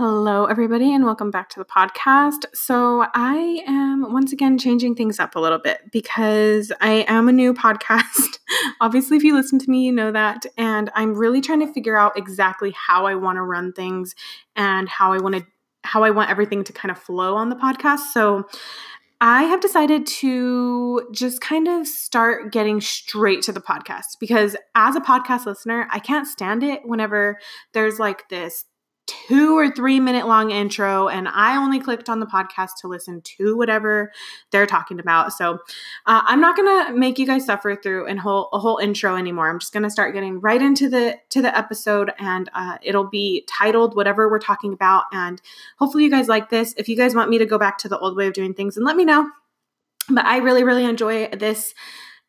Hello, everybody, and welcome back to the podcast. So, I am once again changing things up a little bit because I am a new podcast. Obviously, if you listen to me, you know that. And I'm really trying to figure out exactly how I want to run things and how I want to how I want everything to kind of flow on the podcast. So, I have decided to just kind of start getting straight to the podcast because as a podcast listener, I can't stand it whenever there's like this two or three minute long intro and i only clicked on the podcast to listen to whatever they're talking about. So uh, i'm not gonna make you guys suffer through a whole, a whole intro anymore. I'm just gonna start getting right into the to the episode and uh, it'll be titled whatever we're talking about and hopefully you guys like this. If you guys want me to go back to the old way of doing things and let me know. But i really really enjoy this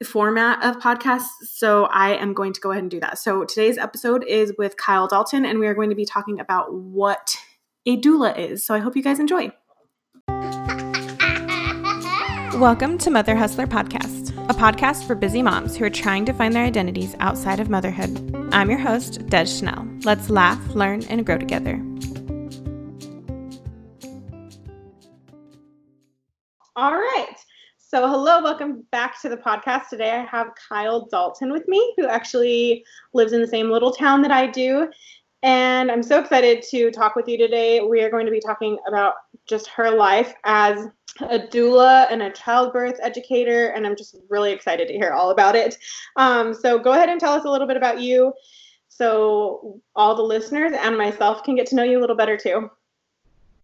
format of podcasts. So I am going to go ahead and do that. So today's episode is with Kyle Dalton, and we are going to be talking about what a doula is. So I hope you guys enjoy. Welcome to Mother Hustler Podcast, a podcast for busy moms who are trying to find their identities outside of motherhood. I'm your host, Des Chanel. Let's laugh, learn, and grow together. All right. So, hello, welcome back to the podcast. Today I have Kyle Dalton with me, who actually lives in the same little town that I do. And I'm so excited to talk with you today. We are going to be talking about just her life as a doula and a childbirth educator. And I'm just really excited to hear all about it. Um, so, go ahead and tell us a little bit about you so all the listeners and myself can get to know you a little better too.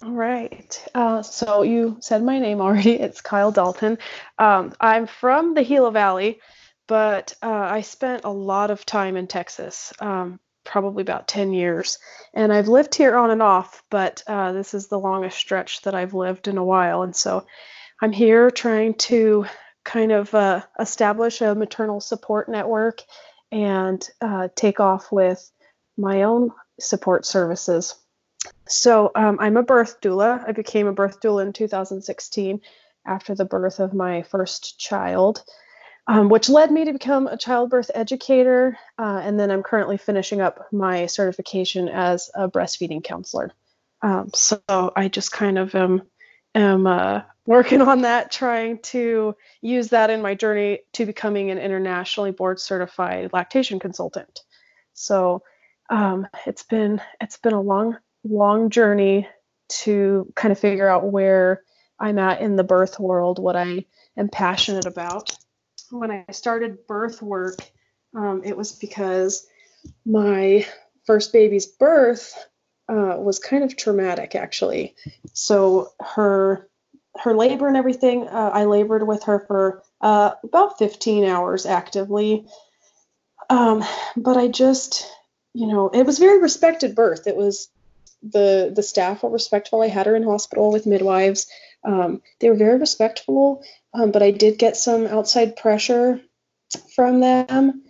All right. Uh, so you said my name already. It's Kyle Dalton. Um, I'm from the Gila Valley, but uh, I spent a lot of time in Texas, um, probably about 10 years. And I've lived here on and off, but uh, this is the longest stretch that I've lived in a while. And so I'm here trying to kind of uh, establish a maternal support network and uh, take off with my own support services. So um, I'm a birth doula. I became a birth doula in 2016 after the birth of my first child, um, which led me to become a childbirth educator. Uh, and then I'm currently finishing up my certification as a breastfeeding counselor. Um, so I just kind of am, am uh, working on that, trying to use that in my journey to becoming an internationally board certified lactation consultant. So um, it's been it's been a long long journey to kind of figure out where I'm at in the birth world, what I am passionate about. When I started birth work, um, it was because my first baby's birth uh, was kind of traumatic, actually. So her her labor and everything, uh, I labored with her for uh, about 15 hours actively. Um, but I just, you know, it was very respected birth. It was the the staff were respectful. I had her in hospital with midwives. Um, they were very respectful, um, but I did get some outside pressure from them,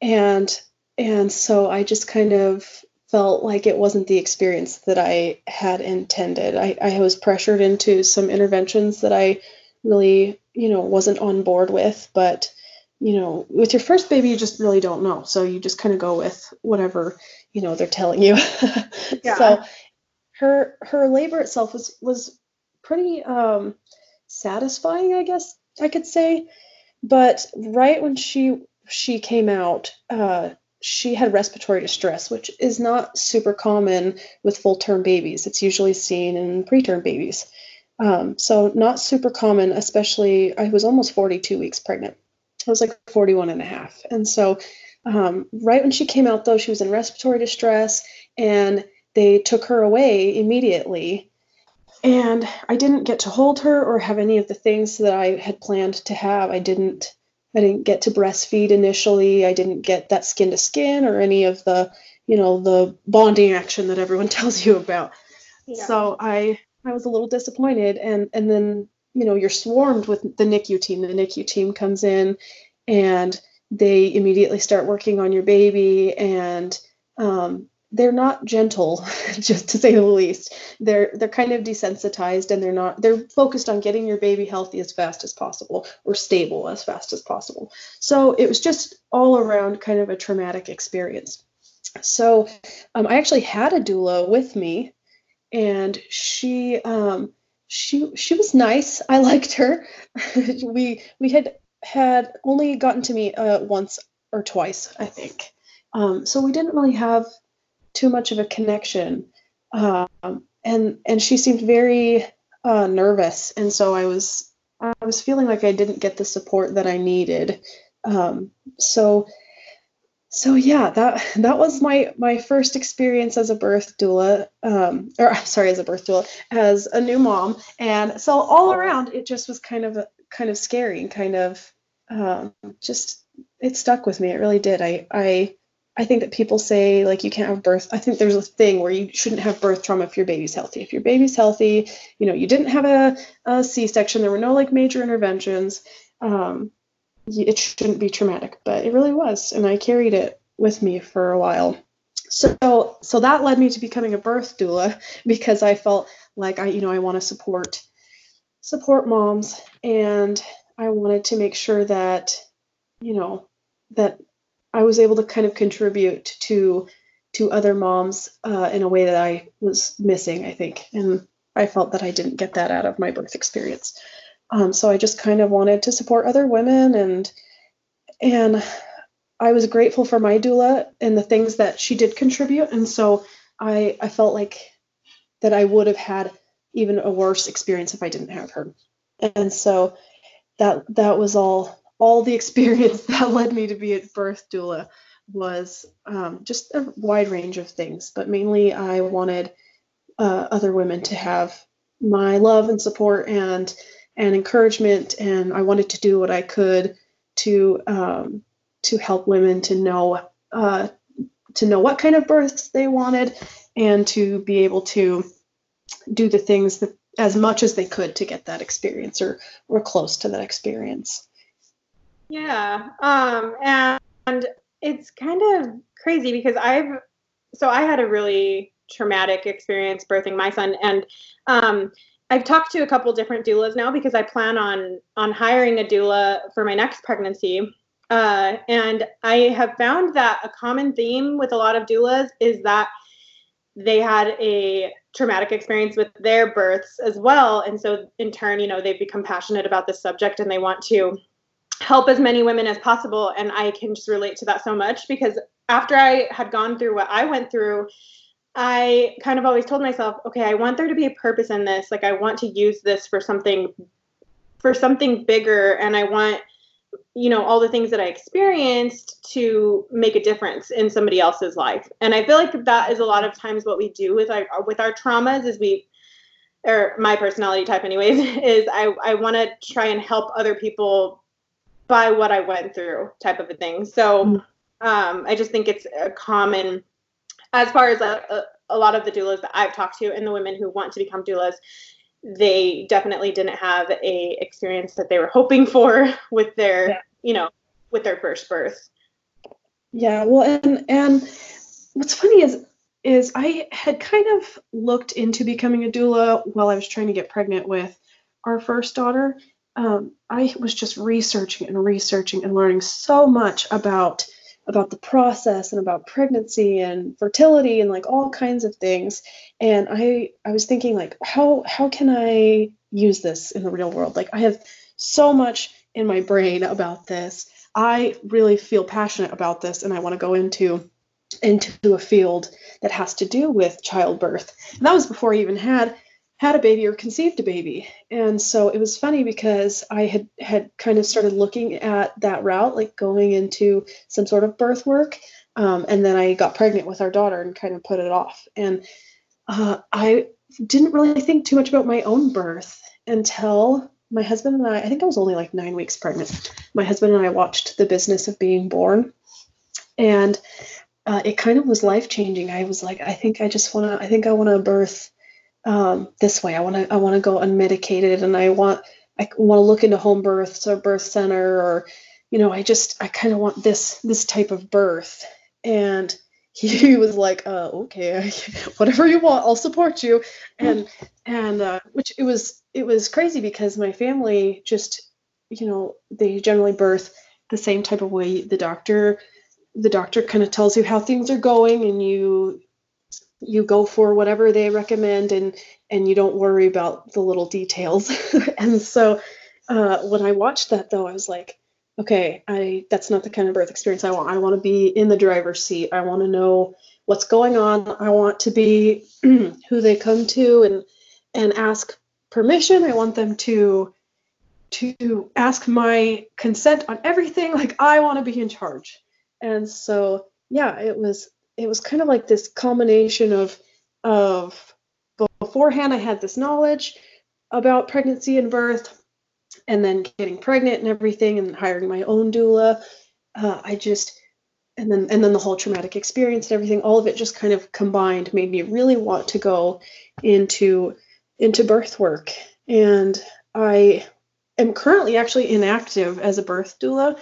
and and so I just kind of felt like it wasn't the experience that I had intended. I, I was pressured into some interventions that I really, you know, wasn't on board with, but you know, with your first baby, you just really don't know. So you just kind of go with whatever, you know, they're telling you. yeah. So her her labor itself was was pretty um, satisfying, I guess I could say. But right when she she came out, uh, she had respiratory distress, which is not super common with full term babies. It's usually seen in preterm babies. Um, so not super common, especially I was almost 42 weeks pregnant. I was like 41 and a half. And so, um, right when she came out, though, she was in respiratory distress and they took her away immediately. And I didn't get to hold her or have any of the things that I had planned to have. I didn't. I didn't get to breastfeed initially. I didn't get that skin to skin or any of the, you know, the bonding action that everyone tells you about. Yeah. So I I was a little disappointed and and then you know you're swarmed with the NICU team. The NICU team comes in and they immediately start working on your baby and um, they're not gentle just to say the least they're they're kind of desensitized and they're not they're focused on getting your baby healthy as fast as possible or stable as fast as possible so it was just all around kind of a traumatic experience so um, i actually had a doula with me and she um, she she was nice. I liked her. we we had had only gotten to meet uh, once or twice, I think. Um, so we didn't really have too much of a connection. Um, and and she seemed very uh, nervous, and so I was I was feeling like I didn't get the support that I needed. Um, so so yeah, that that was my my first experience as a birth doula, um, or sorry, as a birth doula, as a new mom, and so all around it just was kind of kind of scary and kind of um, just it stuck with me. It really did. I I I think that people say like you can't have birth. I think there's a thing where you shouldn't have birth trauma if your baby's healthy. If your baby's healthy, you know, you didn't have a, a C-section, there were no like major interventions. Um, it shouldn't be traumatic, but it really was, and I carried it with me for a while. So so that led me to becoming a birth doula because I felt like I you know I want to support support moms and I wanted to make sure that you know that I was able to kind of contribute to to other moms uh, in a way that I was missing, I think, and I felt that I didn't get that out of my birth experience. Um, so I just kind of wanted to support other women, and and I was grateful for my doula and the things that she did contribute, and so I I felt like that I would have had even a worse experience if I didn't have her, and so that that was all all the experience that led me to be a birth doula was um, just a wide range of things, but mainly I wanted uh, other women to have my love and support and and encouragement, and I wanted to do what I could to um, to help women to know uh, to know what kind of births they wanted and to be able to do the things that as much as they could to get that experience or or close to that experience. Yeah. Um, and, and it's kind of crazy because I've, so I had a really traumatic experience birthing my son. And um, I've talked to a couple different doulas now because I plan on on hiring a doula for my next pregnancy. Uh, and I have found that a common theme with a lot of doulas is that they had a traumatic experience with their births as well. And so in turn, you know, they've become passionate about this subject and they want to help as many women as possible. And I can just relate to that so much because after I had gone through what I went through, I kind of always told myself, okay, I want there to be a purpose in this. Like I want to use this for something for something bigger and I want you know all the things that I experienced to make a difference in somebody else's life. And I feel like that is a lot of times what we do with our with our traumas is we or my personality type anyways is I I want to try and help other people by what I went through type of a thing. So mm. um, I just think it's a common, as far as a, a, a, lot of the doulas that I've talked to and the women who want to become doulas, they definitely didn't have a experience that they were hoping for with their, yeah. you know, with their first birth. Yeah, well, and and what's funny is is I had kind of looked into becoming a doula while I was trying to get pregnant with our first daughter, um, I was just researching and researching and learning so much about about the process and about pregnancy and fertility and like all kinds of things. And i i was thinking like how how can i use this in the real world? Like i have so much in my brain about this. I really feel passionate about this and i want to go into into a field that has to do with childbirth. And that was before i even had had a baby or conceived a baby. And so it was funny because I had had kind of started looking at that route, like going into some sort of birth work. Um, and then I got pregnant with our daughter and kind of put it off. And uh, I didn't really think too much about my own birth until my husband and I, I think I was only like nine weeks pregnant. My husband and I watched The Business of Being Born. And uh, it kind of was life changing. I was like, I think I just want to, I think I want to birth um, this way. I want to I want to go unmedicated, and I want I want to look into home births or birth center, or you know, I just I kind of want this this type of birth. And he was like, uh, okay, whatever you want, I'll support you. And and uh, which it was it was crazy because my family just you know they generally birth the same type of way. The doctor the doctor kind of tells you how things are going, and you you go for whatever they recommend and and you don't worry about the little details. And so uh, when i watched that though i was like okay i that's not the kind of birth experience i want. I want to be in the driver's seat. I want to know what's going on. I want to be who they come to and and ask permission. I want them to to ask my consent on everything. Like i want to be in charge. And so yeah it was it was kind of like this combination of of beforehand I had this knowledge about pregnancy and birth, and then getting pregnant and everything, and hiring my own doula. Uh, I just and then and then the whole traumatic experience and everything, all of it just kind of combined made me really want to go into into birth work. And I am currently actually inactive as a birth doula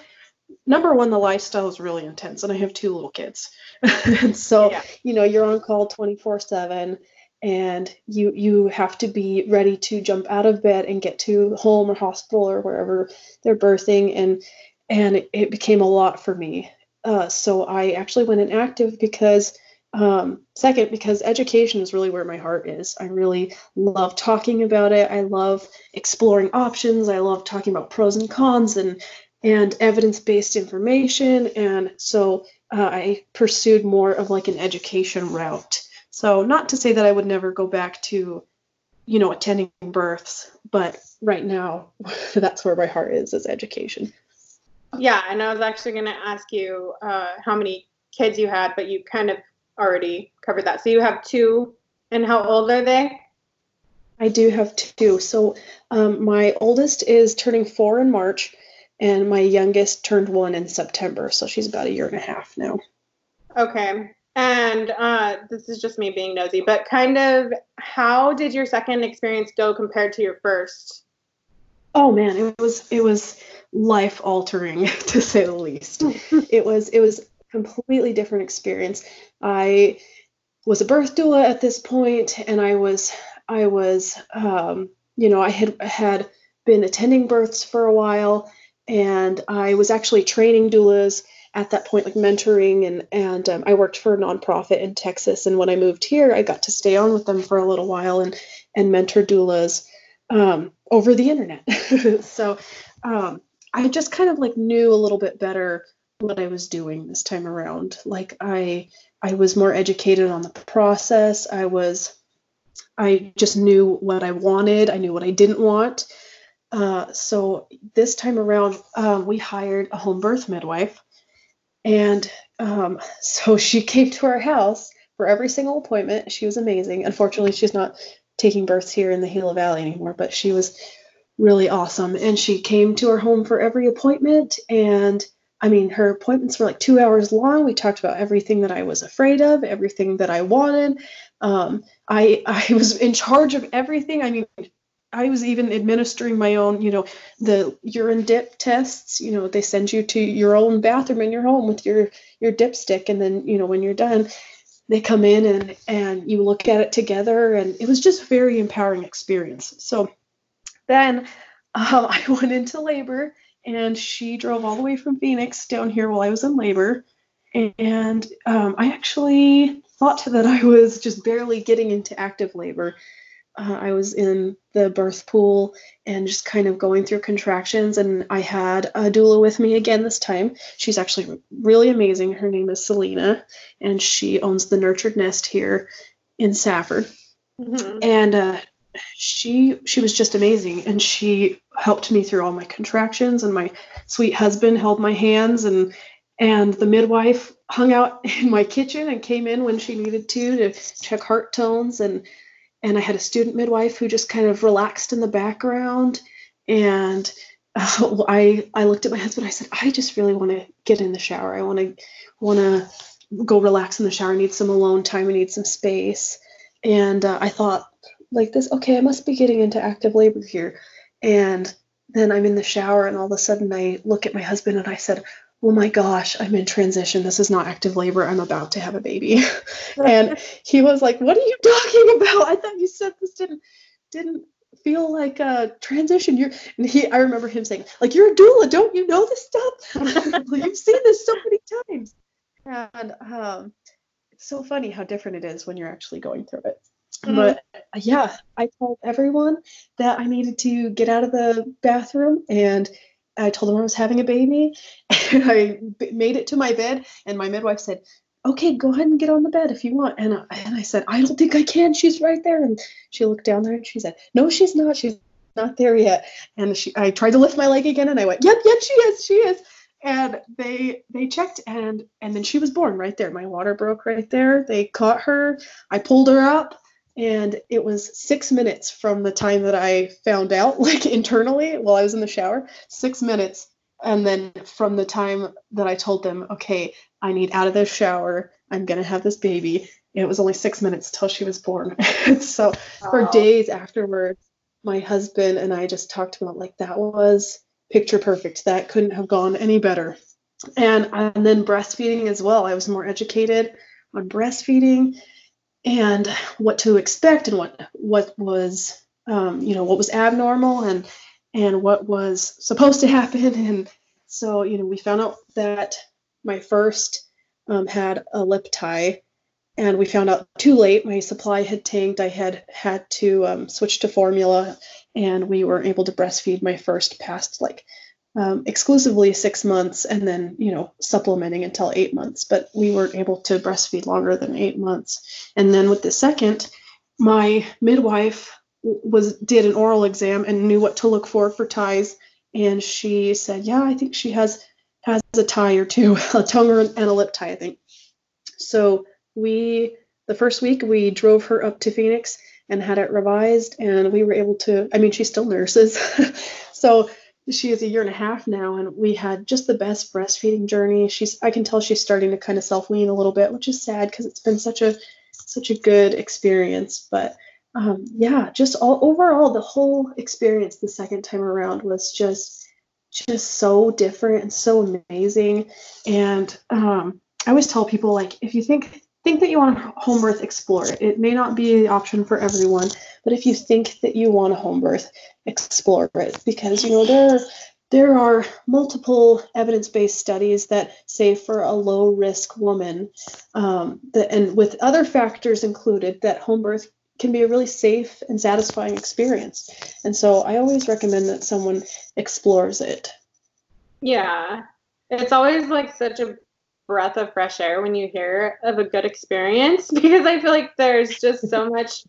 number one, the lifestyle is really intense, and I have two little kids, and so yeah. you know you're on call 24 seven, and you you have to be ready to jump out of bed and get to home or hospital or wherever they're birthing, and and it, it became a lot for me. Uh, so I actually went inactive because. Um, second, because education is really where my heart is. I really love talking about it. I love exploring options. I love talking about pros and cons and and evidence-based information. And so uh, i pursued more of like an education route. So not to say that i would never go back to you know attending births but right now that's where my heart is is education. Yeah and i was actually going to ask you uh, how many kids you had but you kind of already covered that. So you have two and how old are they? I do have two. So um, my oldest is turning four in march and my youngest turned one in September, so she's about a year and a half now. Okay. And uh, this is just me being nosy, but kind of how did your second experience go compared to your first? Oh man, it was it was life altering to say the least. it was it was completely different experience. I was a birth doula at this point, and I was I was um, you know I had had been attending births for a while and I was actually training doulas at that point, like mentoring, and and um, I worked for a nonprofit in Texas. And when I moved here, I got to stay on with them for a little while and and mentor doulas um, over the internet. so um, I just kind of like knew a little bit better what I was doing this time around. Like I I was more educated on the process. I was I just knew what I wanted. I knew what I didn't want. Uh, so this time around, uh, we hired a home birth midwife. And um, so she came to our house for every single appointment. She was amazing. Unfortunately, she's not taking births here in the Gila Valley anymore, but she was really awesome. And she came to our home for every appointment. And I mean, her appointments were like two hours long. We talked about everything that I was afraid of, everything that I wanted. Um, I I was in charge of everything. I mean, I was even administering my own, you know, the urine dip tests. You know, they send you to your own bathroom in your home with your your dipstick, and then you know when you're done, they come in and and you look at it together, and it was just a very empowering experience. So then um, I went into labor, and she drove all the way from Phoenix down here while I was in labor, and um, I actually thought that I was just barely getting into active labor uh, I was in the birth pool and just kind of going through contractions. And I had a doula with me again this time. She's actually really amazing. Her name is Selena, and she owns the Nurtured Nest here in Safford. Mm-hmm. And uh, she she was just amazing, and she helped me through all my contractions. And my sweet husband held my hands, and and the midwife hung out in my kitchen and came in when she needed to to check heart tones and and I had a student midwife who just kind of relaxed in the background. And uh, I I looked at my husband. I said, I just really want to get in the shower. I want to want to go relax in the shower. I need some alone time. I need some space. And uh, I thought like this. Okay, I must be getting into active labor here. And then I'm in the shower, and all of a sudden I look at my husband and I said, oh my gosh, I'm in transition. This is not active labor. I'm about to have a baby. and he was like, what are you talking about? I thought you said this didn't didn't feel like a transition. You're and he I remember him saying, like, you're a doula, don't you know this stuff? You've seen this so many times. And um it's so funny how different it is when you're actually going through it. Mm-hmm. But yeah, I told everyone that I needed to get out of the bathroom and I told them I was having a baby. And I made it to my bed, and my midwife said, "Okay, go ahead and get on the bed if you want." And I, and I said, "I don't think I can. She's right there." And she looked down there and she said, "No, she's not. She's not there yet." And she, I tried to lift my leg again, and I went, "Yep, yep, she is. She is." And they they checked, and and then she was born right there. My water broke right there. They caught her. I pulled her up and it was six minutes from the time that I found out, like internally while I was in the shower, six minutes. And then from the time that I told them, okay, I need out of this shower, I'm going to have this baby, it was only six minutes till she was born. so for days afterwards, my husband and I just talked about like that was picture perfect. That couldn't have gone any better. And and then breastfeeding as well. I was more educated on breastfeeding and what to expect and what what was um, you know what was abnormal and and what was supposed to happen. And so you know we found out that my first um, had a lip tie and we found out too late. My supply had tanked. I had had to um, switch to formula and we were able to breastfeed my first past like um, exclusively six months and then you know supplementing until eight months. But we weren't able to breastfeed longer than eight months. And then with the second my midwife was did an oral exam and knew what to look for for ties. And she said yeah i think she has has a tie or two a tongue and a lip tie i think. So we the first week we drove her up to phoenix and had it revised and we were able to i mean she still nurses. So she is a year and a half now and we had just the best breastfeeding journey. She's i can tell she's starting to kind of self wean a little bit which is sad because it's been such a such a good experience. But um, yeah just all overall the whole experience the second time around was just just so different and so amazing. And um, i always tell people like if you think think that you want a home birth, explore it. It may not be the option for everyone, but if you think that you want a home birth, explore it because you know there are, there are multiple evidence-based studies that say for a low-risk woman, um, that, and with other factors included, that home birth can be a really safe and satisfying experience. And so I always recommend that someone explores it. Yeah. It's always like such a breath of fresh air when you hear of a good experience because I feel like there's just so much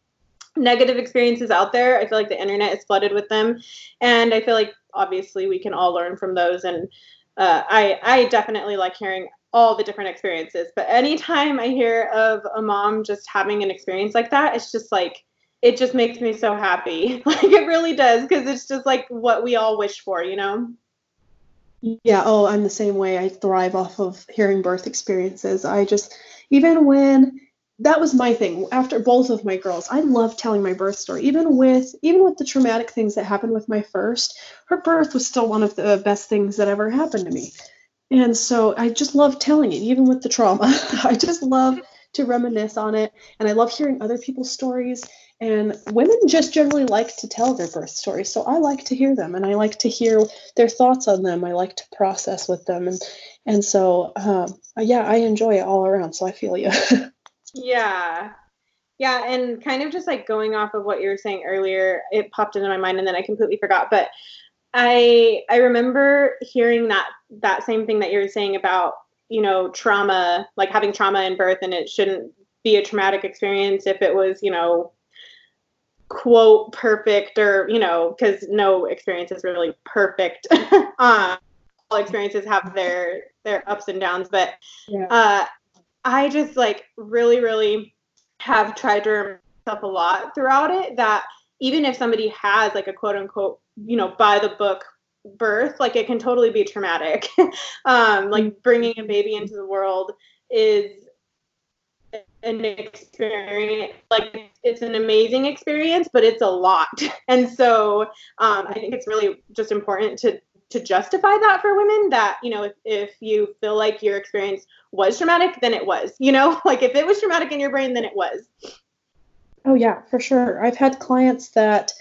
negative experiences out there. I feel like the internet is flooded with them, and I feel like obviously we can all learn from those. And uh, I I definitely like hearing all the different experiences. But anytime I hear of a mom just having an experience like that, it's just like it just makes me so happy. Like it really does because it's just like what we all wish for, you know. Yeah, oh, I'm the same way. I thrive off of hearing birth experiences. I just, even when that was my thing after both of my girls i love telling my birth story even with even with the traumatic things that happened with my first her birth was still one of the best things that ever happened to me and so i just love telling it even with the trauma i just love to reminisce on it and i love hearing other people's stories and women just generally like to tell their birth stories. So I like to hear them and I like to hear their thoughts on them. I like to process with them. And, and so, um, yeah, I enjoy it all around. So I feel you. yeah. Yeah. And kind of just like going off of what you were saying earlier, it popped into my mind and then I completely forgot. But I, I remember hearing that, that same thing that you were saying about, you know, trauma, like having trauma in birth and it shouldn't be a traumatic experience if it was, you know, quote perfect or you know because no experience is really perfect um, all experiences have their their ups and downs but yeah. uh i just like really really have tried to remind myself a lot throughout it that even if somebody has like a quote unquote you know by the book birth like it can totally be traumatic um like mm-hmm. bringing a baby into the world is an experience like it's an amazing experience but it's a lot. And so um, i think it's really just important to to justify that for women that you know if, if you feel like your experience was traumatic then it was you know? Like if it was traumatic in your brain then it was. Oh yeah for sure. I've had clients that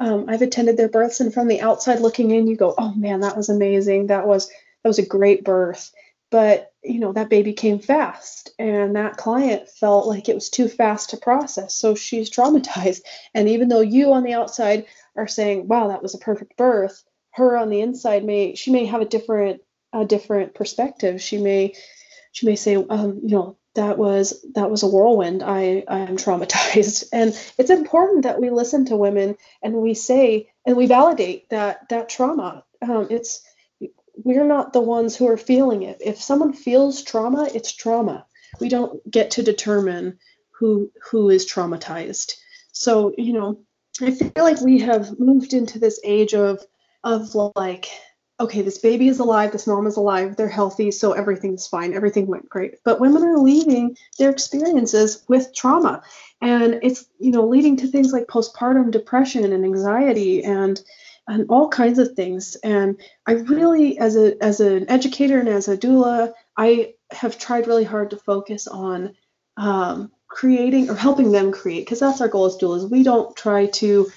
um, i've attended their births and from the outside looking in you go oh man that was amazing. That was that was a great birth. But you know that baby came fast and that client felt like it was too fast to process. So she's traumatized. And even though you on the outside are saying wow that was a perfect birth her on the inside may she may have a different a different perspective. She may she may say um, you know that was that was a whirlwind. I i am traumatized. And it's important that we listen to women and we say and we validate that that trauma. Um, it's we're not the ones who are feeling it. If someone feels trauma, it's trauma. We don't get to determine who who is traumatized. So, you know, I feel like we have moved into this age of of like okay, this baby is alive, this mom is alive, they're healthy, so everything's fine, everything went great. But women are leaving their experiences with trauma. And it's, you know, leading to things like postpartum depression and anxiety and and all kinds of things. And I really, as a as an educator and as a doula, I have tried really hard to focus on um, creating or helping them create, because that's our goal as doulas. We don't try to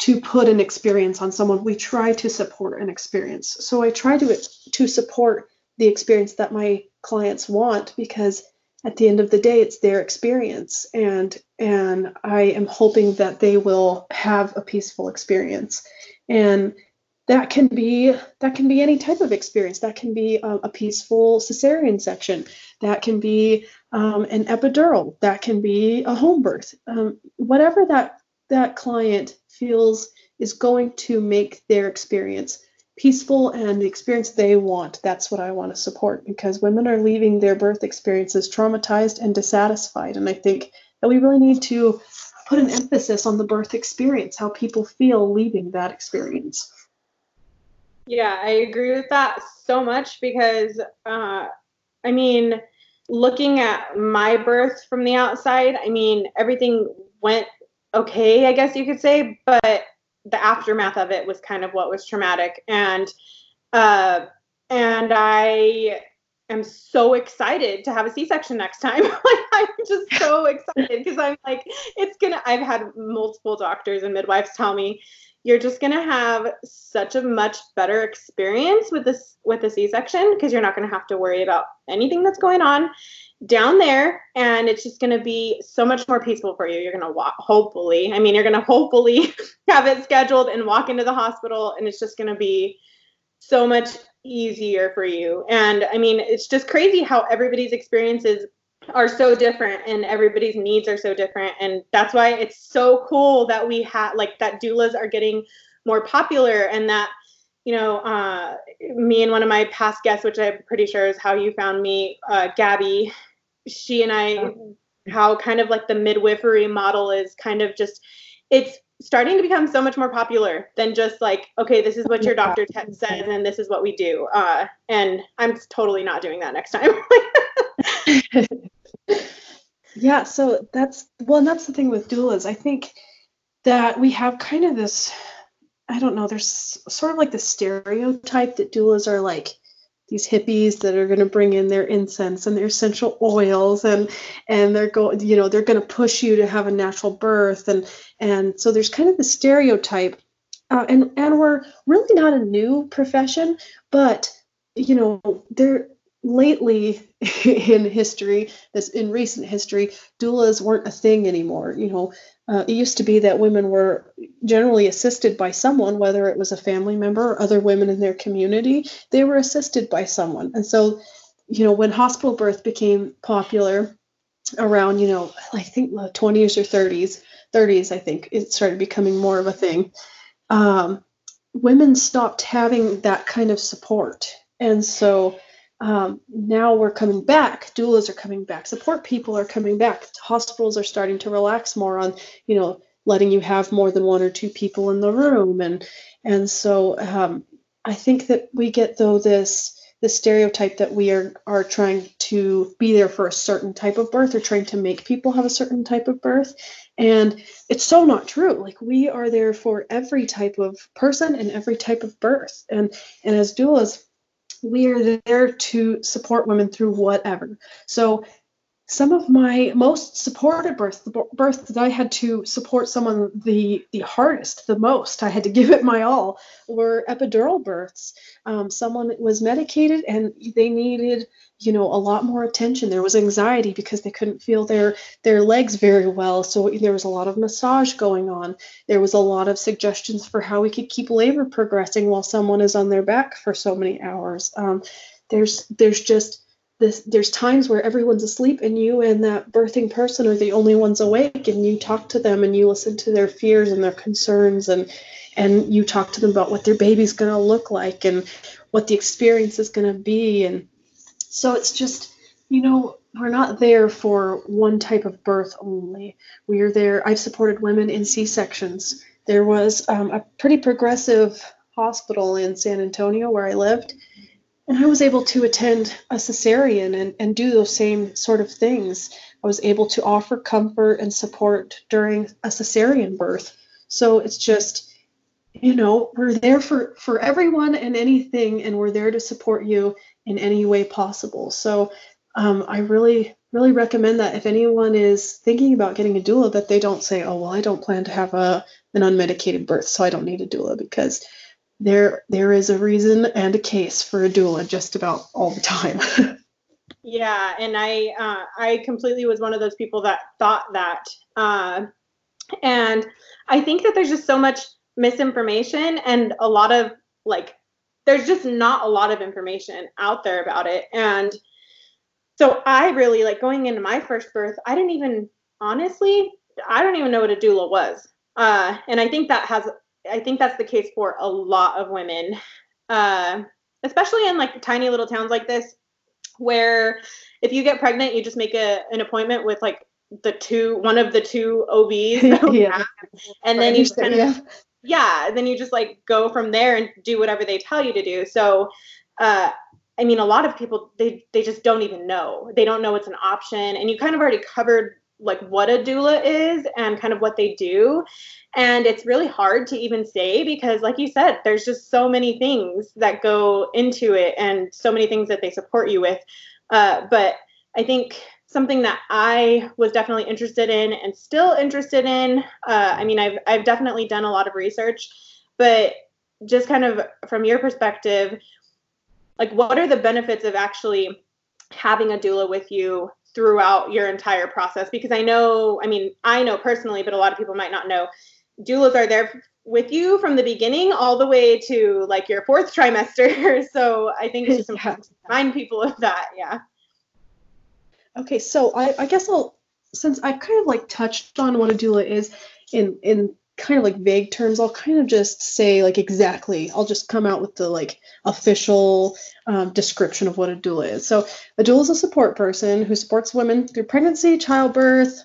to put an experience on someone. We try to support an experience. So I try to to support the experience that my clients want because at the end of the day it's their experience. And and i am hoping that they will have a peaceful experience. And that can be that can be any type of experience. That can be a, a peaceful cesarean section. That can be um, an epidural. That can be a home birth. Um, whatever that that client feels is going to make their experience peaceful and the experience they want that's what i want to support because women are leaving their birth experiences traumatized and dissatisfied and i think that we really need to put an emphasis on the birth experience, how people feel leaving that experience. Yeah, I agree with that so much because, uh, I mean, looking at my birth from the outside, I mean, everything went okay, I guess you could say, but the aftermath of it was kind of what was traumatic. And, uh, and I am so excited to have a C-section next time. like I'm just so excited because I'm like, it's gonna. I've had multiple doctors and midwives tell me, you're just gonna have such a much better experience with this with the C-section because you're not gonna have to worry about anything that's going on down there, and it's just gonna be so much more peaceful for you. You're gonna walk, hopefully. I mean, you're gonna hopefully have it scheduled and walk into the hospital, and it's just gonna be so much easier for you. And I mean, it's just crazy how everybody's experiences are so different and everybody's needs are so different. And that's why it's so cool that we have like that doulas are getting more popular and that you know, uh, me and one of my past guests, which I'm pretty sure is how you found me, uh, Gabby, she and I, how kind of like the midwifery model is kind of just, it's starting to become so much more popular than just like okay this is what your doctor t- says and this is what we do uh, and i'm totally not doing that next time. Yeah so that's well and that's the thing with doulas. I think that we have kind of this i don't know there's sort of like the stereotype that doulas are like these hippies that are going to bring in their incense and their essential oils and and they're going you know they're going to push you to have a natural birth and and so there's kind of the stereotype. Uh, and and we're really not a new profession but you know there lately in history this in recent history doulas weren't a thing anymore you know uh, it used to be that women were generally assisted by someone, whether it was a family member or other women in their community, they were assisted by someone. And so, you know, when hospital birth became popular around, you know, I think the 20s or 30s, 30s, I think it started becoming more of a thing. Um, women stopped having that kind of support. And so um, now we're coming back. Doulas are coming back. Support people are coming back. Hospitals are starting to relax more on you know letting you have more than one or two people in the room. And and so um, i think that we get though this the stereotype that we are are trying to be there for a certain type of birth or trying to make people have a certain type of birth. And it's so not true. Like we are there for every type of person and every type of birth. And and as doulas we are there to support women through whatever. So some of my most supported births, the births that I had to support someone the the hardest, the most, I had to give it my all, were epidural births. Um, someone was medicated and they needed, you know, a lot more attention. There was anxiety because they couldn't feel their their legs very well, so there was a lot of massage going on. There was a lot of suggestions for how we could keep labor progressing while someone is on their back for so many hours. Um, there's there's just this, there's times where everyone's asleep and you and that birthing person are the only ones awake and you talk to them and you listen to their fears and their concerns and and you talk to them about what their baby's going to look like and what the experience is going to be. And so it's just you know we're not there for one type of birth only. We are there i've supported women in c-sections. There was um, a pretty progressive hospital in san antonio where i lived and I was able to attend a cesarean and, and do those same sort of things. I was able to offer comfort and support during a cesarean birth. So it's just, you know, we're there for, for everyone and anything, and we're there to support you in any way possible. So um, I really, really recommend that if anyone is thinking about getting a doula, that they don't say, oh, well, I don't plan to have a, an unmedicated birth, so I don't need a doula, because there there is a reason and a case for a doula just about all the time. yeah, and I uh, I completely was one of those people that thought that, uh, and I think that there's just so much misinformation and a lot of like there's just not a lot of information out there about it and so i really like going into my first birth i didn't even honestly i don't even know what a doula was uh, and i think that has I think that's the case for a lot of women, uh, especially in like tiny little towns like this, where if you get pregnant, you just make a, an appointment with like the two, one of the two OBs, yeah. and then you kind of, yeah, then you just like go from there and do whatever they tell you to do. So, uh, I mean, a lot of people they they just don't even know. They don't know it's an option, and you kind of already covered like what a doula is and kind of what they do. And it's really hard to even say because, like you said, there's just so many things that go into it and so many things that they support you with. Uh, but I think something that I was definitely interested in and still interested in. Uh, I mean, I've I've definitely done a lot of research, but just kind of from your perspective, like what are the benefits of actually having a doula with you throughout your entire process because I know, I mean, I know personally, but a lot of people might not know. Doulas are there with you from the beginning all the way to like your fourth trimester. so I think it's just important to remind people of that. Yeah. Okay, so I, I guess I'll since I've kind of like touched on what a doula is in in kind of like vague terms i'll kind of just say like exactly. I'll just come out with the like official um, description of what a doula is. So a doula is a support person who supports women through pregnancy childbirth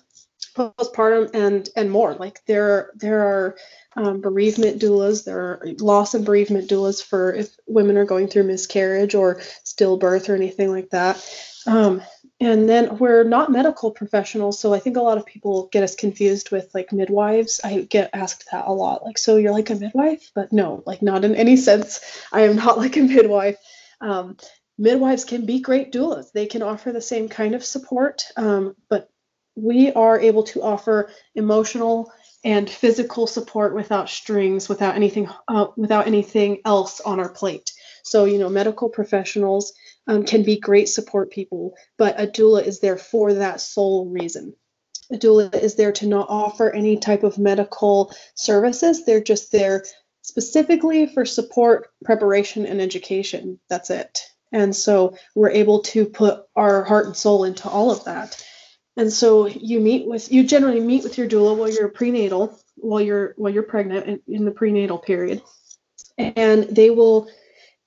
postpartum and and more. Like there there are um, bereavement doulas there are loss and bereavement doulas for if women are going through miscarriage or stillbirth or anything like that. Um, and then we're not medical professionals so i think a lot of people get us confused with like midwives. I get asked that a lot like so you're like a midwife? But no like not in any sense. I am not like a midwife. Um, midwives can be great doulas. They can offer the same kind of support um, but we are able to offer emotional and physical support without strings without anything uh, without anything else on our plate. So you know medical professionals um, can be great support people, but a doula is there for that sole reason. A doula is there to not offer any type of medical services. They're just there specifically for support, preparation, and education. That's it. And so we're able to put our heart and soul into all of that. And so you meet with you generally meet with your doula while you're prenatal, while you're while you're pregnant in, in the prenatal period, and they will,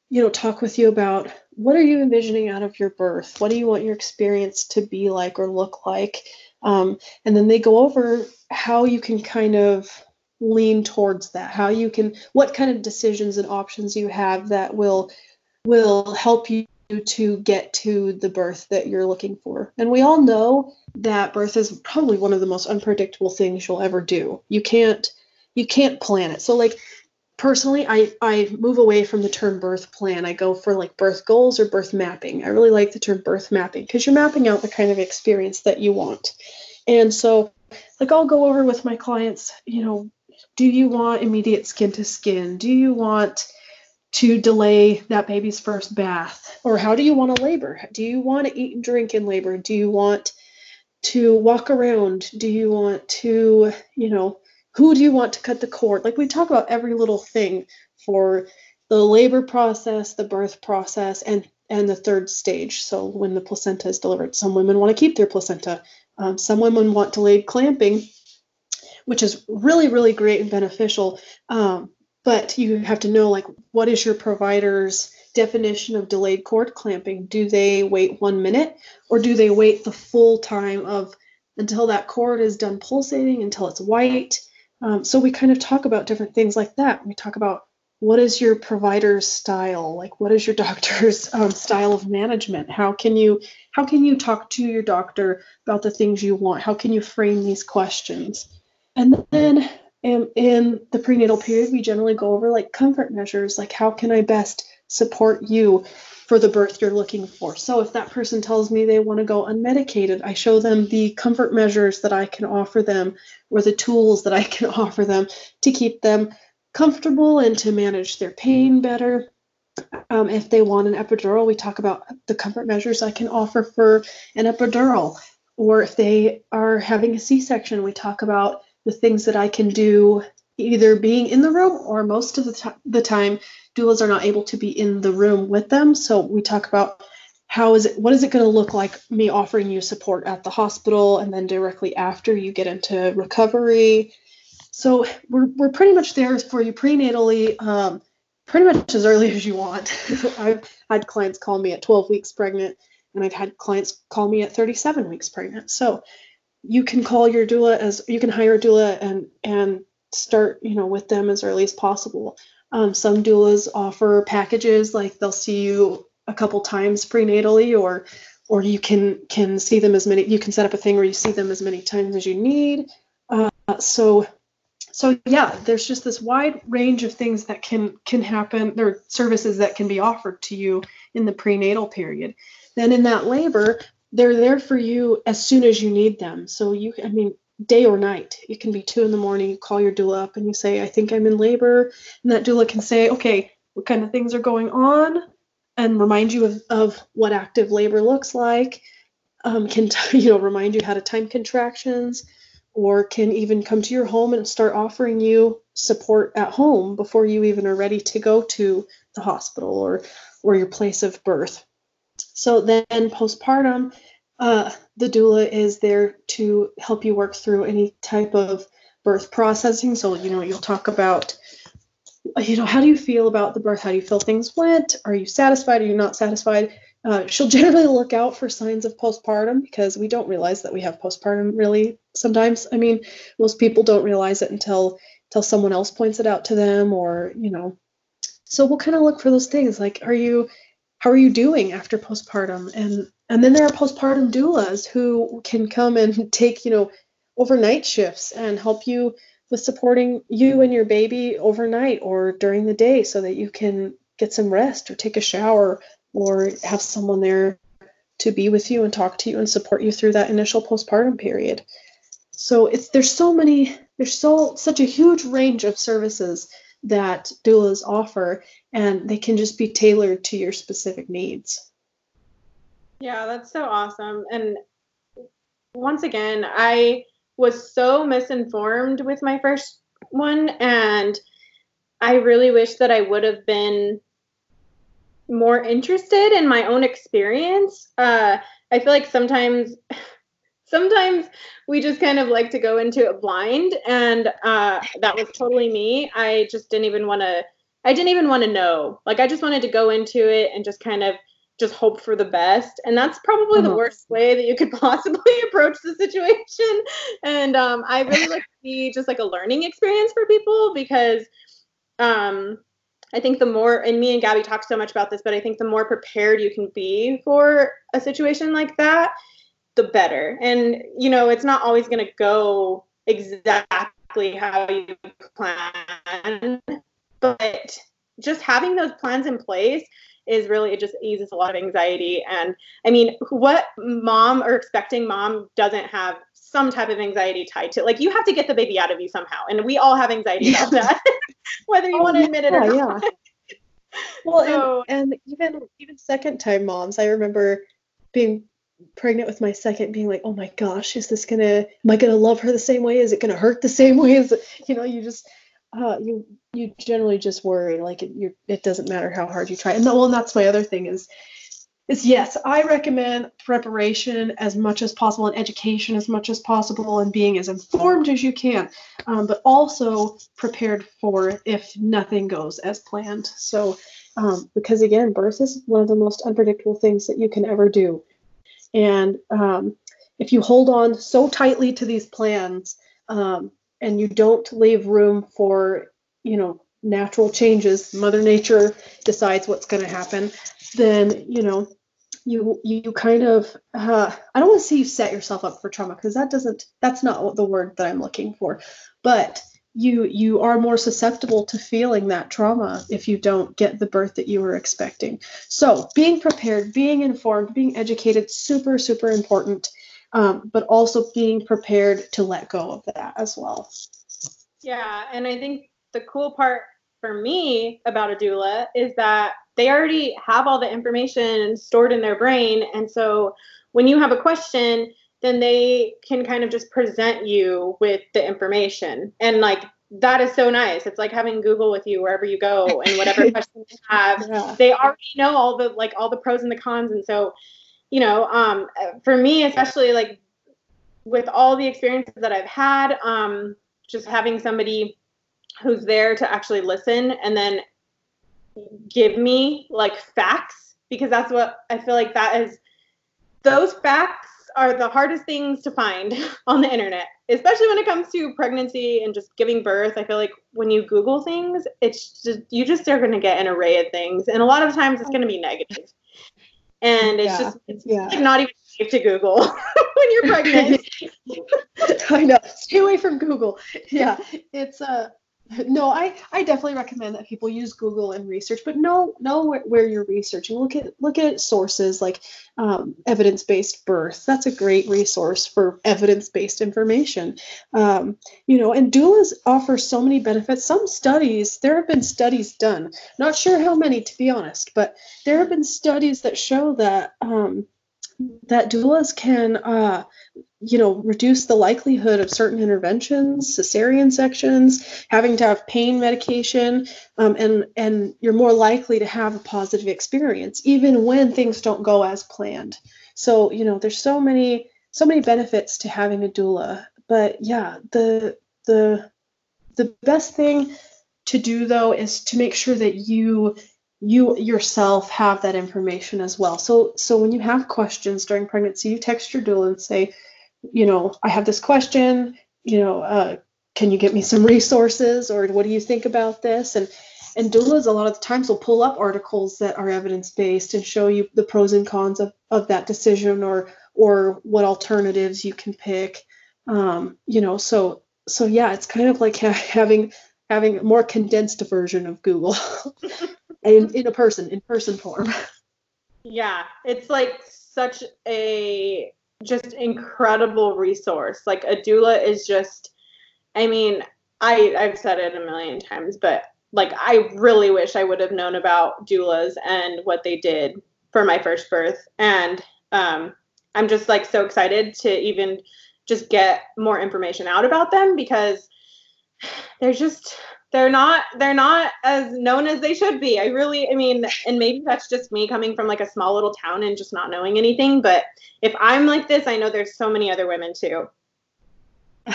you know, talk with you about what are you envisioning out of your birth? What do you want your experience to be like or look like? Um, and then they go over how you can kind of lean towards that, how you can, what kind of decisions and options you have that will will help you to get to the birth that you're looking for. And we all know that birth is probably one of the most unpredictable things you'll ever do. You can't you can't plan it. So like personally, I, I move away from the term birth plan. I go for like birth goals or birth mapping. I really like the term birth mapping because you're mapping out the kind of experience that you want. And so, like, I'll go over with my clients, you know, do you want immediate skin to skin? Do you want to delay that baby's first bath? Or how do you want to labor? Do you want to eat and drink in labor? Do you want to walk around? Do you want to, you know, who do you want to cut the cord? Like we talk about every little thing for the labor process, the birth process, and and the third stage. So when the placenta is delivered, some women want to keep their placenta. Um, some women want delayed clamping, which is really really great and beneficial. Um, but you have to know like what is your provider's definition of delayed cord clamping? Do they wait one minute or do they wait the full time of until that cord is done pulsating until it's white? Um, so we kind of talk about different things like that. We talk about what is your provider's style, like what is your doctor's um, style of management? How can you how can you talk to your doctor about the things you want? How can you frame these questions? And then in, in the prenatal period, we generally go over like comfort measures, like how can I best support you for the birth you're looking for. So if that person tells me they want to go unmedicated, I show them the comfort measures that I can offer them or the tools that I can offer them to keep them comfortable and to manage their pain better. Um, if they want an epidural, we talk about the comfort measures I can offer for an epidural. Or if they are having a C section, we talk about the things that I can do either being in the room or most of the, t- the time doulas are not able to be in the room with them. So we talk about how is it what is it going to look like me offering you support at the hospital and then directly after you get into recovery. So we're, we're pretty much there for you prenatally, um, pretty much as early as you want. I've had clients call me at 12 weeks pregnant, and I've had clients call me at 37 weeks pregnant. So you can call your doula as you can hire a doula and and start you know with them as early as possible. Um, some doulas offer packages like they'll see you a couple times prenatally, or or you can can see them as many. You can set up a thing where you see them as many times as you need. Uh, so so yeah, there's just this wide range of things that can can happen. There are services that can be offered to you in the prenatal period. Then in that labor, they're there for you as soon as you need them. So you, I mean, day or night. It can be two in the morning. You call your doula up and you say, I think I'm in labor. And that doula can say, okay, what kind of things are going on? And remind you of, of what active labor looks like. Um, can, t- you know, remind you how to time contractions or can even come to your home and start offering you support at home before you even are ready to go to the hospital or, or your place of birth. So then postpartum, uh, the doula is there to help you work through any type of birth processing. So, you know, you'll talk about, you know, how do you feel about the birth? How do you feel things went? Are you satisfied? Are you not satisfied? Uh, she'll generally look out for signs of postpartum because we don't realize that we have postpartum really sometimes. I mean, most people don't realize it until until someone else points it out to them or, you know. So we'll kind of look for those things like are you how are you doing after postpartum and and then there are postpartum doulas who can come and take you know overnight shifts and help you with supporting you and your baby overnight or during the day so that you can get some rest or take a shower or have someone there to be with you and talk to you and support you through that initial postpartum period so it's there's so many there's so such a huge range of services that doulas offer and they can just be tailored to your specific needs. Yeah, that's so awesome. And once again, I was so misinformed with my first one and I really wish that I would have been more interested in my own experience. Uh, I feel like sometimes sometimes we just kind of like to go into it blind and uh, that was totally me i just didn't even want to i didn't even want to know like i just wanted to go into it and just kind of just hope for the best and that's probably the uh-huh. worst way that you could possibly approach the situation and um, i really like to be just like a learning experience for people because um, I think the more, and me and Gabby talk so much about this, but I think the more prepared you can be for a situation like that, the better. And you know, it's not always going to go exactly how you plan, but just having those plans in place is really it just eases a lot of anxiety. And i mean what mom or expecting mom doesn't have some type of anxiety tied to like you have to get the baby out of you somehow. And we all have anxiety about that whether you oh, want to admit it or not. yeah. well so, and, and even even second time moms i remember being pregnant with my second being like oh my gosh is this gonna am i gonna love her the same way? Is it gonna hurt the same way? As you know you just uh, you you generally just worry like it, you it doesn't matter how hard you try. And well and that's my other thing is is yes i recommend preparation as much as possible and education as much as possible and being as informed as you can um, but also prepared for if nothing goes as planned. So um, because again birth is one of the most unpredictable things that you can ever do. And um, if you hold on so tightly to these plans um, and you don't leave room for, you know, natural changes, Mother Nature decides what's going to happen, then, you know, you you kind of uh, I don't want to say you set yourself up for trauma because that doesn't that's not what the word that I'm looking for, but you you are more susceptible to feeling that trauma if you don't get the birth that you were expecting. So being prepared being informed being educated super super important um, but also being prepared to let go of that as well yeah and i think the cool part for me about a doula is that they already have all the information stored in their brain and so when you have a question then they can kind of just present you with the information. And like that is so nice. It's like having Google with you wherever you go and whatever questions you have. Yeah. They already know all the like all the pros and the cons. And so, you know, um, for me, especially like with all the experiences that I've had, um, just having somebody who's there to actually listen and then give me like facts because that's what I feel like that is those facts are the hardest things to find on the internet, especially when it comes to pregnancy and just giving birth. I feel like when you Google things, it's just you just are going to get an array of things, and a lot of times it's going to be negative. And it's yeah, just it's yeah. like not even safe to Google when you're pregnant. I know. Stay away from Google. Yeah, it's uh no, I, I definitely recommend that people use Google and research, but know know where, where you're researching. Look at look at sources like um, evidence-based birth. That's a great resource for evidence-based information. Um, you know, and doulas offer so many benefits. Some studies, there have been studies done. Not sure how many, to be honest, but there have been studies that show that um, that doulas can uh, you know reduce the likelihood of certain interventions cesarean sections having to have pain medication um, and and you're more likely to have a positive experience even when things don't go as planned so you know there's so many so many benefits to having a doula but yeah the the the best thing to do though is to make sure that you you yourself have that information as well. So so when you have questions during pregnancy, you text your doula and say, you know, I have this question, you know, uh, can you get me some resources or what do you think about this? And and doulas a lot of the times will pull up articles that are evidence based and show you the pros and cons of, of that decision or or what alternatives you can pick. Um, you know, so so yeah, it's kind of like having having a more condensed version of Google. in, in a person, in person form. Yeah, it's like such a just incredible resource. Like a doula is just, I mean, I I've said it a million times, but like I really wish I would have known about doulas and what they did for my first birth, and um, I'm just like so excited to even just get more information out about them because they're just they're not they're not as known as they should be. I really I mean, and maybe that's just me coming from like a small little town and just not knowing anything, but if I'm like this, I know there's so many other women too.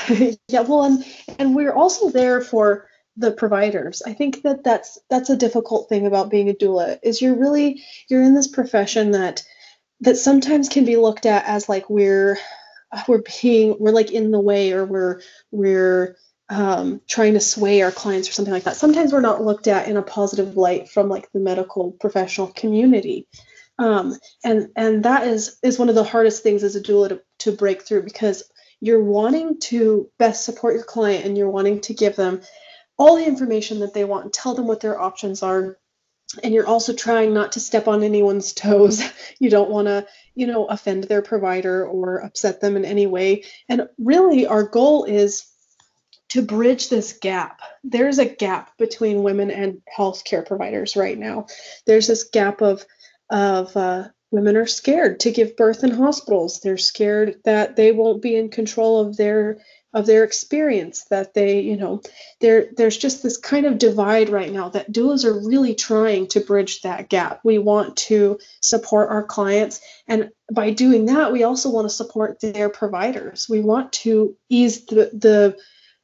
yeah, well, and and we're also there for the providers. I think that that's that's a difficult thing about being a doula is you're really you're in this profession that that sometimes can be looked at as like we're we're being we're like in the way or we're we're um, trying to sway our clients or something like that. Sometimes we're not looked at in a positive light from like the medical professional community. Um, and and that is is one of the hardest things as a doula to, to break through because you're wanting to best support your client and you're wanting to give them all the information that they want and tell them what their options are and you're also trying not to step on anyone's toes you don't want to you know offend their provider or upset them in any way and really our goal is to bridge this gap there's a gap between women and healthcare providers right now. There's this gap of of uh, women are scared to give birth in hospitals. They're scared that they won't be in control of their of their experience that they you know there there's just this kind of divide right now that doulas are really trying to bridge that gap. We want to support our clients and by doing that we also want to support their providers. We want to ease the the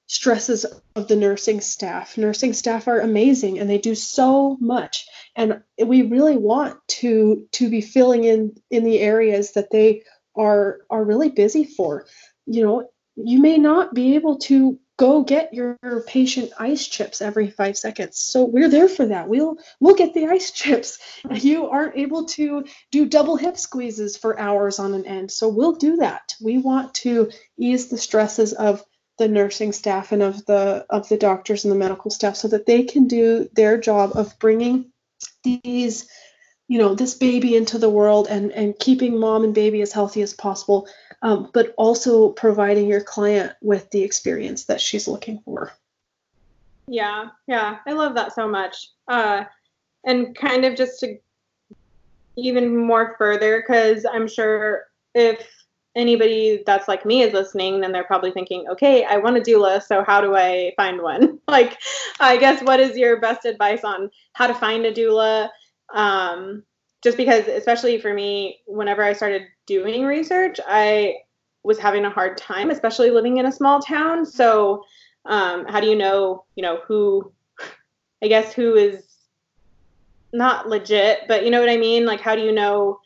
stresses of the nursing staff. Nursing staff are amazing and they do so much. And we really want to to be filling in in the areas that they are are really busy for. You know you may not be able to go get your patient ice chips every five seconds so we're there for that. We'll we'll get the ice chips. You aren't able to do double hip squeezes for hours on an end so we'll do that. We want to ease the stresses of the nursing staff and of the of the doctors and the medical staff so that they can do their job of bringing these you know this baby into the world and and keeping mom and baby as healthy as possible um, but also providing your client with the experience that she's looking for. Yeah yeah i love that so much. Uh, and kind of just to even more further because i'm sure if anybody that's like me is listening then they're probably thinking okay i want a doula so how do i find one? Like i guess what is your best advice on how to find a doula? Um, just because especially for me whenever i started doing research i was having a hard time especially living in a small town. So um, how do you know you know who i guess who is not legit but you know what i mean? Like how do you know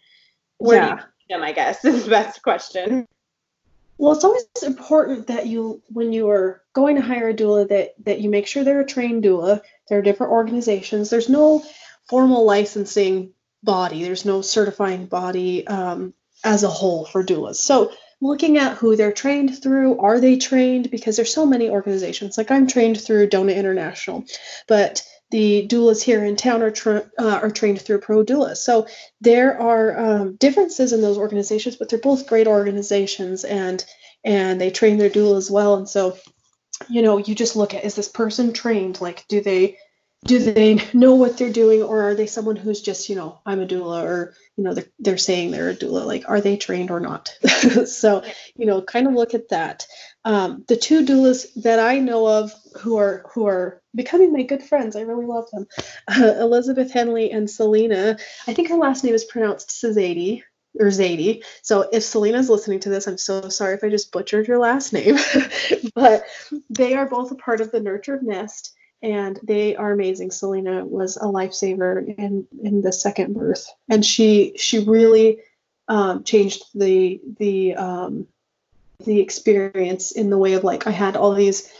where yeah. I guess is the best question well it's always important that you when you are going to hire a doula that that you make sure they're a trained doula there are different organizations there's no formal licensing body. There's no certifying body um, as a whole for doulas. So looking at who they're trained through, are they trained? Because there's so many organizations. Like I'm trained through DONA International, but the doulas here in town are, tra- uh, are trained through Pro Doulas. So there are um, differences in those organizations, but they're both great organizations, and and they train their doulas well. And so, you know, you just look at is this person trained? Like, do they do they know what they're doing or are they someone who's just you know i'm a doula or you know they're, they're saying they're a doula like are they trained or not so you know kind of look at that um, the two doulas that i know of who are who are becoming my good friends i really love them uh, elizabeth henley and selena i think her last name is pronounced Szady or Zadie. So if Selena's listening to this, I'm so sorry if I just butchered your last name. but they are both a part of the Nurtured Nest and they are amazing. Selena was a lifesaver in in the second birth, and she she really um, changed the the um, the experience in the way of like I had all these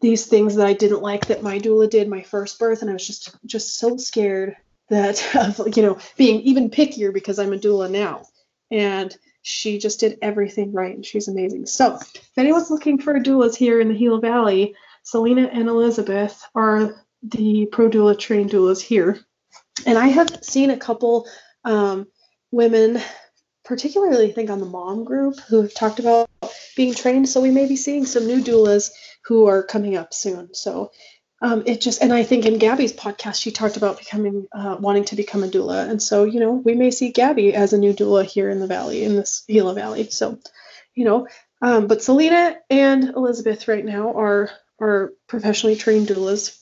these things that I didn't like that my doula did my first birth, and I was just just so scared that of you know being even pickier because I'm a doula now, and she just did everything right, and she's amazing. So if anyone's looking for doulas here in the Gila Valley, Selena and Elizabeth are the pro doula trained doulas here. And I have seen a couple um, women, particularly I think on the mom group, who have talked about being trained. So we may be seeing some new doulas who are coming up soon. So um, it just, and I think in Gabby's podcast, she talked about becoming, uh, wanting to become a doula. And so, you know, we may see Gabby as a new doula here in the valley, in this Gila Valley. So, you know, um, but Selena and Elizabeth right now are are professionally trained doulas.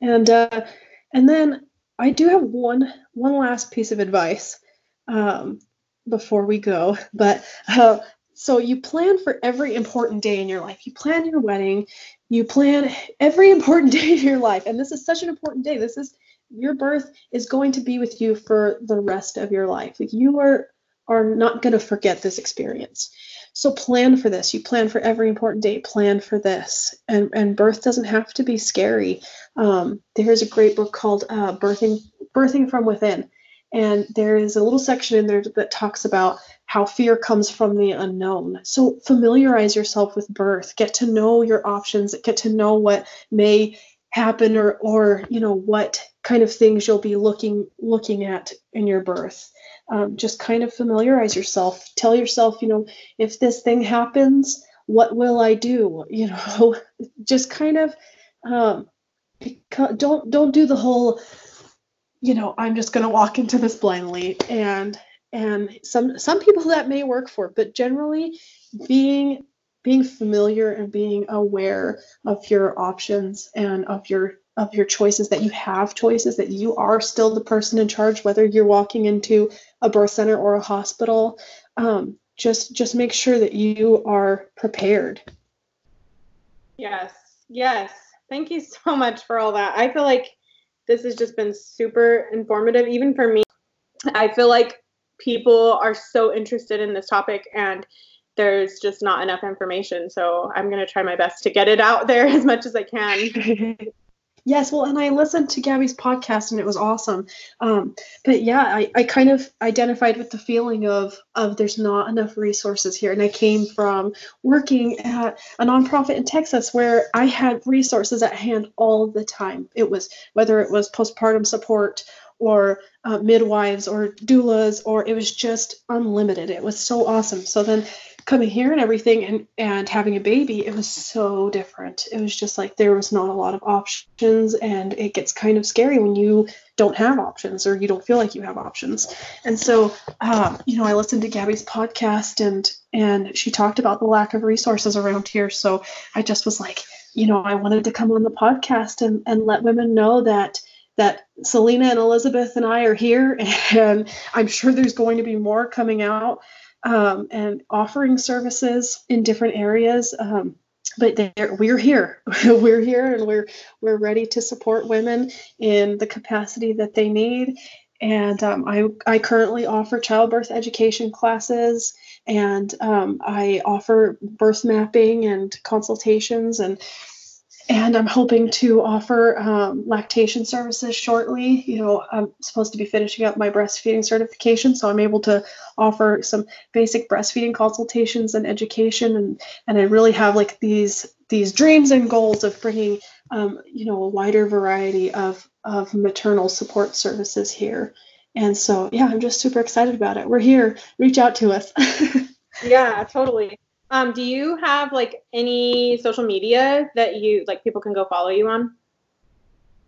And uh, and then I do have one one last piece of advice um, before we go. But uh, so you plan for every important day in your life. You plan your wedding. You plan every important day in your life. And this is such an important day. This is your birth is going to be with you for the rest of your life. You are are not going to forget this experience. So plan for this. You plan for every important date. Plan for this. And and birth doesn't have to be scary. Um, there's a great book called uh, Birthing Birthing from Within, and there is a little section in there that talks about how fear comes from the unknown. So familiarize yourself with birth. Get to know your options. Get to know what may happen or or you know what kind of things you'll be looking looking at in your birth um, just kind of familiarize yourself tell yourself you know if this thing happens what will i do you know just kind of um, don't don't do the whole you know i'm just going to walk into this blindly and and some some people that may work for but generally being being familiar and being aware of your options and of your of your choices that you have choices that you are still the person in charge whether you're walking into a birth center or a hospital um, just just make sure that you are prepared. Yes yes. Thank you so much for all that. I feel like this has just been super informative even for me i feel like people are so interested in this topic and there's just not enough information. So I'm going to try my best to get it out there as much as I can. yes, well, and I listened to Gabby's podcast and it was awesome. Um, but yeah, I, I kind of identified with the feeling of of there's not enough resources here. And I came from working at a nonprofit in Texas where I had resources at hand all the time. It was whether it was postpartum support or uh, midwives or doulas or it was just unlimited it was so awesome so then coming here and everything and and having a baby it was so different. It was just like there was not a lot of options and it gets kind of scary when you don't have options or you don't feel like you have options. And so um, you know i listened to gabby's podcast and and she talked about the lack of resources around here. So i just was like you know i wanted to come on the podcast and and let women know that that selena and elizabeth and i are here and i'm sure there's going to be more coming out um, and offering services in different areas. Um, but we're here. we're here, and we're we're ready to support women in the capacity that they need. And um, I I currently offer childbirth education classes, and um, I offer birth mapping and consultations and and I'm hoping to offer um, lactation services shortly. You know, I'm supposed to be finishing up my breastfeeding certification, so I'm able to offer some basic breastfeeding consultations and education, and and I really have like these these dreams and goals of bringing um, you know a wider variety of of maternal support services here. And so, yeah, I'm just super excited about it. We're here. Reach out to us. yeah, totally. Um, do you have like any social media that you like people can go follow you on?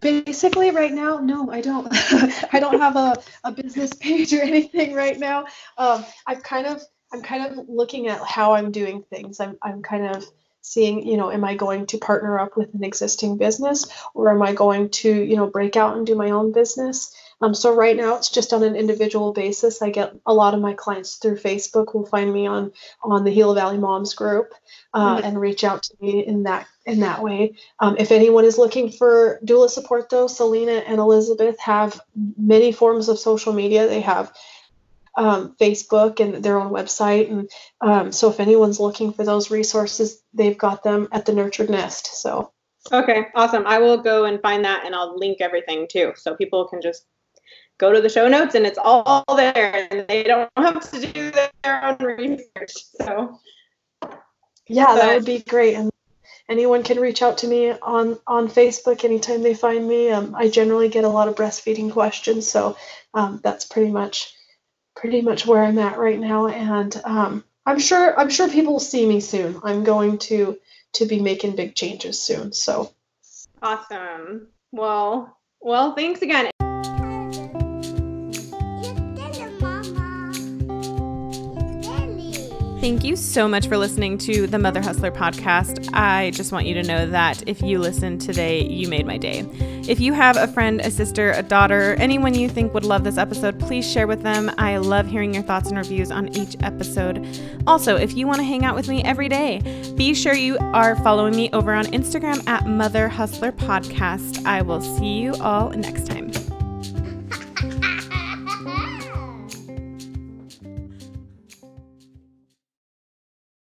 Basically, right now, no, I don't. I don't have a, a business page or anything right now. Um, I've kind of I'm kind of looking at how I'm doing things. I'm I'm kind of seeing, you know, am I going to partner up with an existing business or am I going to, you know, break out and do my own business? Um, so right now it's just on an individual basis. I get a lot of my clients through Facebook will find me on on the Gila Valley Moms group uh, mm-hmm. and reach out to me in that in that way. Um, if anyone is looking for doula support, though, Selena and Elizabeth have many forms of social media. They have um, Facebook and their own website, and um, so if anyone's looking for those resources, they've got them at the Nurtured Nest. So. Okay, awesome. I will go and find that and I'll link everything too so people can just go to the show notes and it's all there and they don't have to do their own research. So yeah, but, that would be great. And anyone can reach out to me on on Facebook anytime they find me. Um, I generally get a lot of breastfeeding questions, so um, that's pretty much pretty much where I'm at right now. And um, I'm sure I'm sure people will see me soon. I'm going to to be making big changes soon. So awesome. Well, well, thanks again. Thank you so much for listening to the Mother Hustler podcast. I just want you to know that if you listened today, you made my day. If you have a friend, a sister, a daughter, anyone you think would love this episode, please share with them. I love hearing your thoughts and reviews on each episode. Also, if you want to hang out with me every day, be sure you are following me over on Instagram at Mother Hustler Podcast. I will see you all next time.